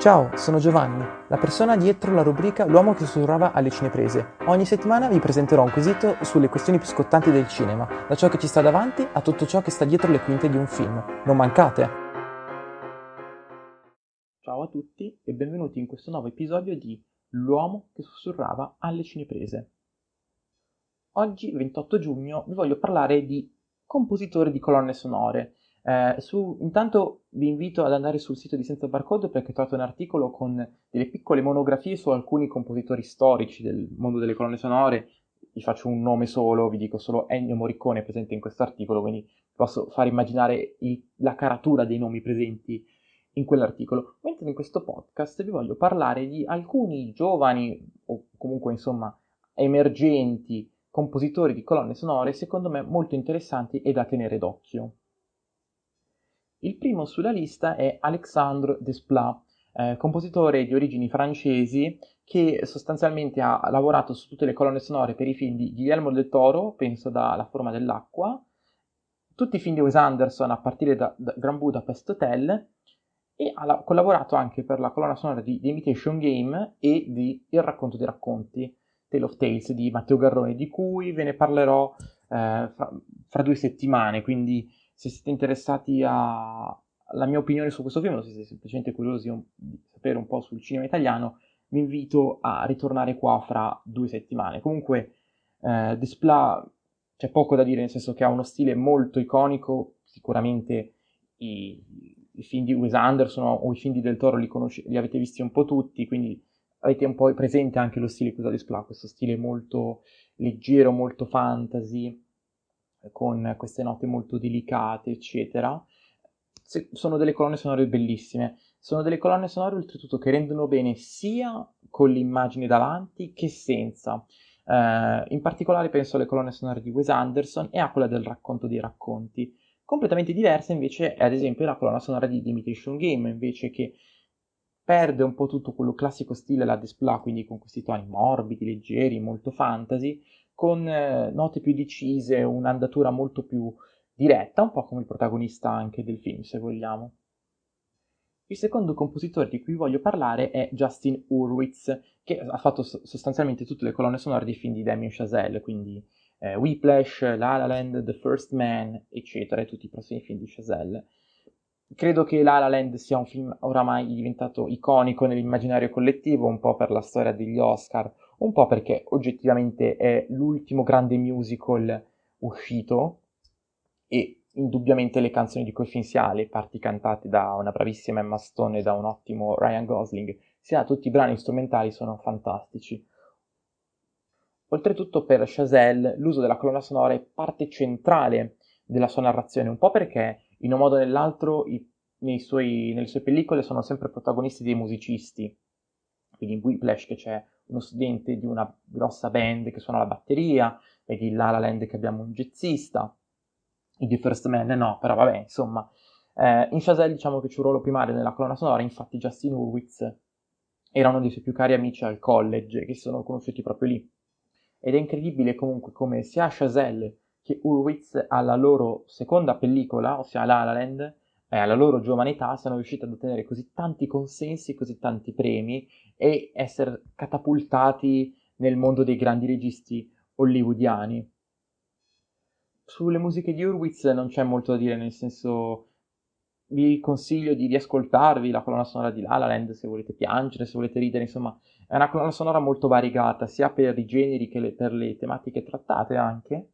Ciao, sono Giovanni, la persona dietro la rubrica L'uomo che sussurrava alle cineprese. Ogni settimana vi presenterò un quesito sulle questioni più scottanti del cinema, da ciò che ci sta davanti a tutto ciò che sta dietro le quinte di un film. Non mancate! Ciao a tutti e benvenuti in questo nuovo episodio di L'uomo che sussurrava alle cineprese. Oggi, 28 giugno, vi voglio parlare di compositori di colonne sonore eh, su, intanto vi invito ad andare sul sito di Senza Barcode perché ho trovato un articolo con delle piccole monografie su alcuni compositori storici del mondo delle colonne sonore. Vi faccio un nome solo, vi dico solo Ennio Morricone presente in questo articolo, quindi posso far immaginare il, la caratura dei nomi presenti in quell'articolo. Mentre in questo podcast vi voglio parlare di alcuni giovani o comunque insomma emergenti compositori di colonne sonore secondo me molto interessanti e da tenere d'occhio. Il primo sulla lista è Alexandre Desplat, eh, compositore di origini francesi che sostanzialmente ha lavorato su tutte le colonne sonore per i film di Guillermo del Toro, penso da La forma dell'acqua, tutti i film di Wes Anderson a partire da, da Grand Budapest Hotel e ha la- collaborato anche per la colonna sonora di The Imitation Game e di Il racconto dei racconti, Tale of Tales di Matteo Garrone, di cui ve ne parlerò eh, fra, fra due settimane, quindi se siete interessati alla mia opinione su questo film, o se siete semplicemente curiosi di sapere un po' sul cinema italiano, vi invito a ritornare qua fra due settimane. Comunque, eh, Desplat c'è poco da dire, nel senso che ha uno stile molto iconico, sicuramente i, i film di Wes Anderson o i film di Del Toro li, conosce, li avete visti un po' tutti, quindi avete un po' presente anche lo stile che usa Desplat, questo stile molto leggero, molto fantasy, con queste note molto delicate, eccetera. sono delle colonne sonore bellissime. Sono delle colonne sonore oltretutto che rendono bene sia con l'immagine davanti che senza. Uh, in particolare penso alle colonne sonore di Wes Anderson e a quella del racconto dei racconti. Completamente diversa invece è ad esempio la colonna sonora di The Imitation Game, invece che perde un po' tutto quello classico stile la Desplat, quindi con questi toni morbidi, leggeri, molto fantasy, con eh, note più decise, un'andatura molto più diretta, un po' come il protagonista anche del film, se vogliamo. Il secondo compositore di cui voglio parlare è Justin Hurwitz, che ha fatto sostanzialmente tutte le colonne sonore dei film di Damien Chazelle, quindi eh, Whiplash, La La Land, The First Man, eccetera, e tutti i prossimi film di Chazelle. Credo che La La Land sia un film oramai diventato iconico nell'immaginario collettivo, un po' per la storia degli Oscar, un po' perché oggettivamente è l'ultimo grande musical uscito e indubbiamente le canzoni di sia le parti cantate da una bravissima Emma Stone e da un ottimo Ryan Gosling, sia tutti i brani strumentali sono fantastici. Oltretutto per Chazelle l'uso della colonna sonora è parte centrale della sua narrazione, un po' perché in un modo o nell'altro i, suoi, nelle sue pellicole sono sempre protagonisti dei musicisti, quindi in Whiplash che c'è uno studente di una grossa band che suona la batteria, vedi in La La Land che abbiamo un jazzista, in The First Man no, però vabbè, insomma. Eh, in Chazelle diciamo che c'è un ruolo primario nella colonna sonora, infatti Justin Hurwitz era uno dei suoi più cari amici al college, che si sono conosciuti proprio lì. Ed è incredibile comunque come sia Chazelle che Hurwitz alla loro seconda pellicola, ossia La La Land, eh, alla loro giovane età siano riusciti ad ottenere così tanti consensi, così tanti premi e essere catapultati nel mondo dei grandi registi hollywoodiani. Sulle musiche di Hurwitz non c'è molto da dire, nel senso vi consiglio di riascoltarvi la colonna sonora di La La Land se volete piangere, se volete ridere, insomma è una colonna sonora molto variegata sia per i generi che le, per le tematiche trattate anche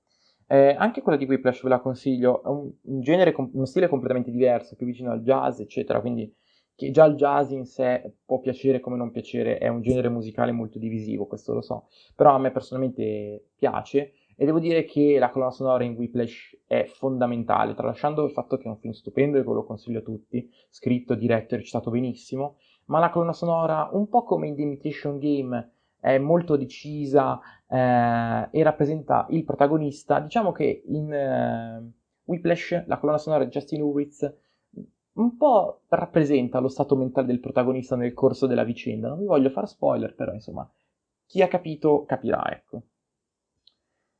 eh, anche quella di Whiplash ve la consiglio, è un, un genere, uno stile completamente diverso, più vicino al jazz, eccetera, quindi che già il jazz in sé può piacere come non piacere, è un genere musicale molto divisivo, questo lo so, però a me personalmente piace e devo dire che la colonna sonora in Whiplash è fondamentale, tralasciando il fatto che è un film stupendo e ve lo consiglio a tutti, scritto, diretto e recitato benissimo, ma la colonna sonora, un po' come in The Imitation Game, è molto decisa eh, e rappresenta il protagonista. Diciamo che in eh, Whiplash la colonna sonora di Justin Hurwitz un po' rappresenta lo stato mentale del protagonista nel corso della vicenda. Non vi voglio fare spoiler, però insomma, chi ha capito capirà, ecco.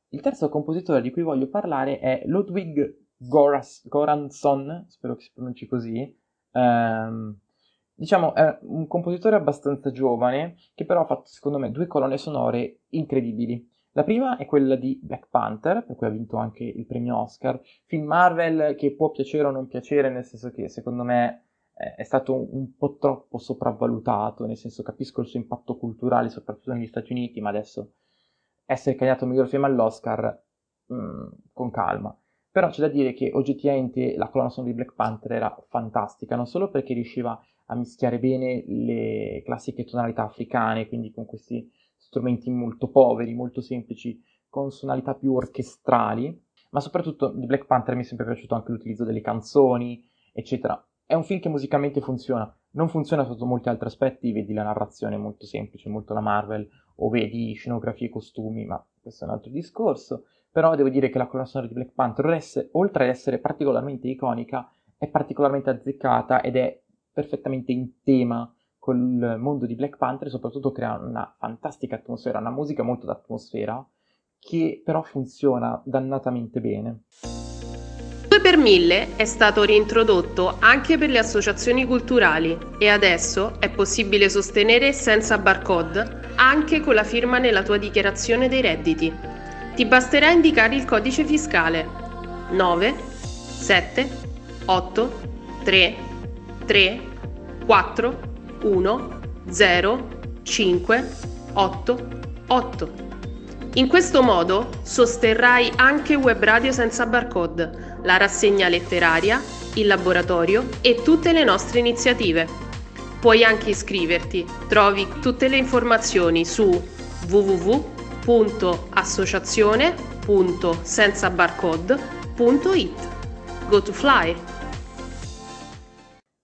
Il terzo compositore di cui voglio parlare è Ludwig Goras- Goransson, spero che si pronunci così, ehm, diciamo, è un compositore abbastanza giovane che però ha fatto, secondo me, due colonne sonore incredibili. La prima è quella di Black Panther, per cui ha vinto anche il premio Oscar, film Marvel che può piacere o non piacere, nel senso che secondo me è stato un, po' troppo sopravvalutato, nel senso capisco il suo impatto culturale, soprattutto negli Stati Uniti, ma adesso essere candidato miglior film all'Oscar mh, mm, con calma. Però c'è da dire che oggettivamente la colonna sonora di Black Panther era fantastica, non solo perché riusciva a mischiare bene le classiche tonalità africane, quindi con questi strumenti molto poveri, molto semplici, con sonalità più orchestrali, ma soprattutto di Black Panther mi è sempre piaciuto anche l'utilizzo delle canzoni, eccetera. È un film che musicalmente funziona, non funziona sotto molti altri aspetti, vedi la narrazione molto semplice, molto la Marvel, o vedi scenografie e costumi, ma questo è un altro discorso. Però devo dire che la colonna sonora di Black Panther, oltre ad essere particolarmente iconica, è particolarmente azzeccata ed è perfettamente in tema col mondo di Black Panther soprattutto crea una fantastica atmosfera, una musica molto d'atmosfera che però funziona dannatamente bene. 2 per 1000 è stato reintrodotto anche per le associazioni culturali e adesso è possibile sostenere senza barcode anche con la firma nella tua dichiarazione dei redditi. Ti basterà indicare il codice fiscale 9 7 8 3 3 4 1 0 5 8 8. In questo modo sosterrai anche Web Radio senza barcode, la rassegna letteraria, il laboratorio e tutte le nostre iniziative. Puoi anche iscriverti, trovi tutte le informazioni su www.associazione.senzabarcode.it. Go to fly!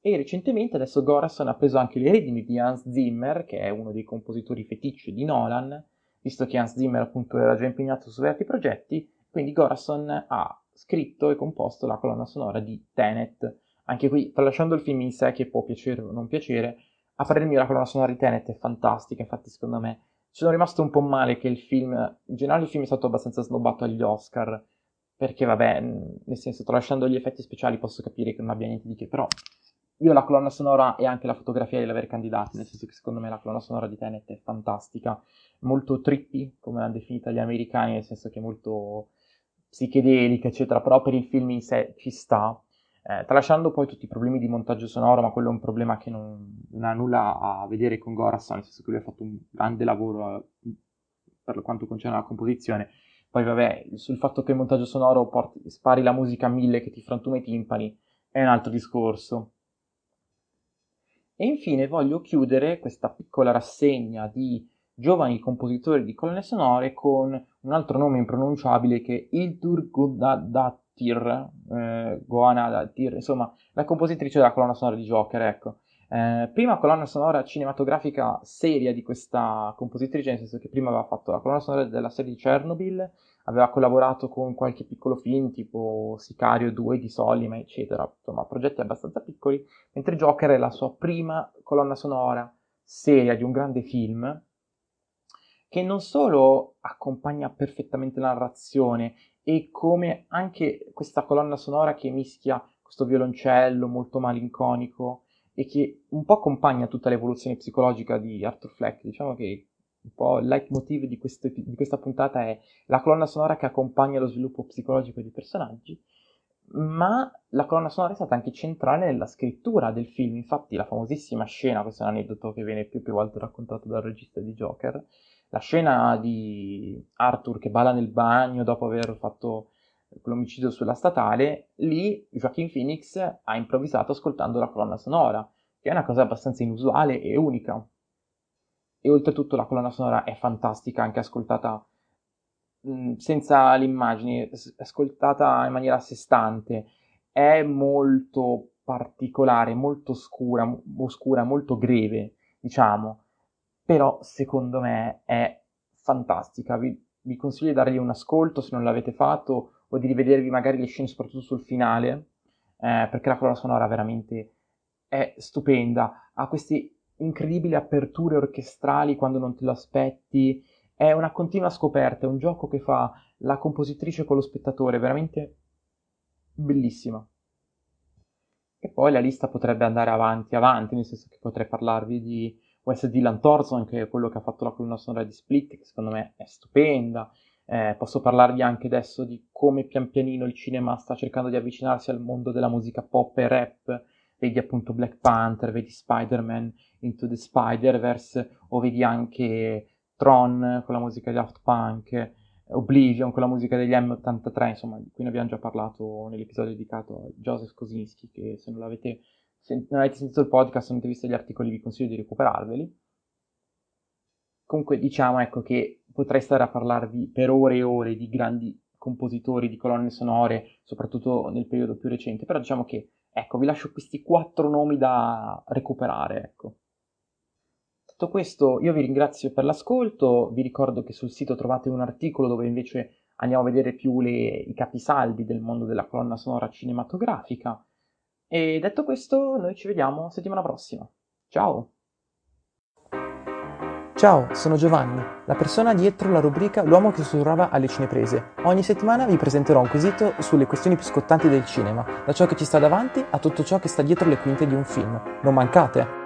E recentemente adesso Gorason ha preso anche le redini di Hans Zimmer, che è uno dei compositori feticci di Nolan, visto che Hans Zimmer appunto era già impegnato su vari progetti, quindi Gorason ha scritto e composto la colonna sonora di Tenet. Anche qui, tralasciando il film in sé, che può piacere o non piacere, a parer mio la colonna sonora di Tenet è fantastica, infatti secondo me ci sono rimasto un po' male che il film, in generale il film è stato abbastanza snobbato agli Oscar, perché vabbè, nel senso, tralasciando gli effetti speciali posso capire che non abbia niente di che, però io la colonna sonora e anche la fotografia di aver candidati, nel senso che secondo me la colonna sonora di Tenet è fantastica, molto trippy, come l'hanno definita gli americani, nel senso che è molto psichedelica, eccetera, però per il film in sé ci sta, eh, tralasciando poi tutti i problemi di montaggio sonoro, ma quello è un problema che non, non ha nulla a vedere con Gorasan, nel senso che lui ha fatto un grande lavoro eh, per quanto concerne la composizione. Poi vabbè, sul fatto che il montaggio sonoro porti, spari la musica a mille che ti frantuma i timpani, è un altro discorso. E infine voglio chiudere questa piccola rassegna di giovani compositori di colonne sonore con un altro nome impronunciabile che è Ildur Godadatir, eh, Goanadatir, insomma, la compositrice della colonna sonora di Joker, ecco. Eh, prima colonna sonora cinematografica seria di questa compositrice, nel senso che prima aveva fatto la colonna sonora della serie di Chernobyl, aveva collaborato con qualche piccolo film tipo Sicario 2 di Solima, eccetera, insomma progetti abbastanza piccoli, mentre Joker è la sua prima colonna sonora seria di un grande film che non solo accompagna perfettamente la narrazione e come anche questa colonna sonora che mischia questo violoncello molto malinconico e che un po' accompagna tutta l'evoluzione psicologica di Arthur Fleck, diciamo che un po' il leitmotiv di, questo, di questa puntata è la colonna sonora che accompagna lo sviluppo psicologico dei personaggi, ma la colonna sonora è stata anche centrale nella scrittura del film, infatti la famosissima scena, questo è un aneddoto che viene più e più volte raccontato dal regista di Joker, la scena di Arthur che balla nel bagno dopo aver fatto l'omicidio sulla statale, lì Joaquin Phoenix ha improvvisato ascoltando la colonna sonora, che è una cosa abbastanza inusuale e unica e oltretutto la colonna sonora è fantastica, anche ascoltata mh, mm, senza le immagini, ascoltata in maniera a sé stante, è molto particolare, molto scura, oscura, molto greve, diciamo, però secondo me è fantastica. Vi, vi consiglio di dargli un ascolto se non l'avete fatto o di rivedervi magari le scene soprattutto sul finale, eh, perché la colonna sonora veramente è stupenda. Ha questi incredibili aperture orchestrali quando non te lo aspetti. È una continua scoperta, è un gioco che fa la compositrice con lo spettatore, veramente bellissima. E poi la lista potrebbe andare avanti avanti, nel senso che potrei parlarvi di Wes Dylan Thorson, che è quello che ha fatto la colonna sonora di Split, che secondo me è stupenda. Eh, posso parlarvi anche adesso di come pian pianino il cinema sta cercando di avvicinarsi al mondo della musica pop e rap. Vedi appunto Black Panther, vedi Spider-Man Into the Spider-Verse, o vedi anche Tron con la musica di Daft Punk, Oblivion con la musica degli M83, insomma, di cui ne abbiamo già parlato nell'episodio dedicato a Joseph Kosinski, che se non l'avete se non avete sentito il podcast, non avete visto gli articoli, vi consiglio di recuperarveli. Comunque diciamo ecco che potrei stare a parlarvi per ore e ore di grandi compositori di colonne sonore, soprattutto nel periodo più recente, però diciamo che ecco, vi lascio questi quattro nomi da recuperare, ecco. Detto questo, io vi ringrazio per l'ascolto, vi ricordo che sul sito trovate un articolo dove invece andiamo a vedere più le, i capisaldi del mondo della colonna sonora cinematografica e detto questo, noi ci vediamo settimana prossima. Ciao! Ciao, sono Giovanni, la persona dietro la rubrica L'uomo che sussurrava alle cineprese. Ogni settimana vi presenterò un quesito sulle questioni più scottanti del cinema, da ciò che ci sta davanti a tutto ciò che sta dietro le quinte di un film. Non mancate!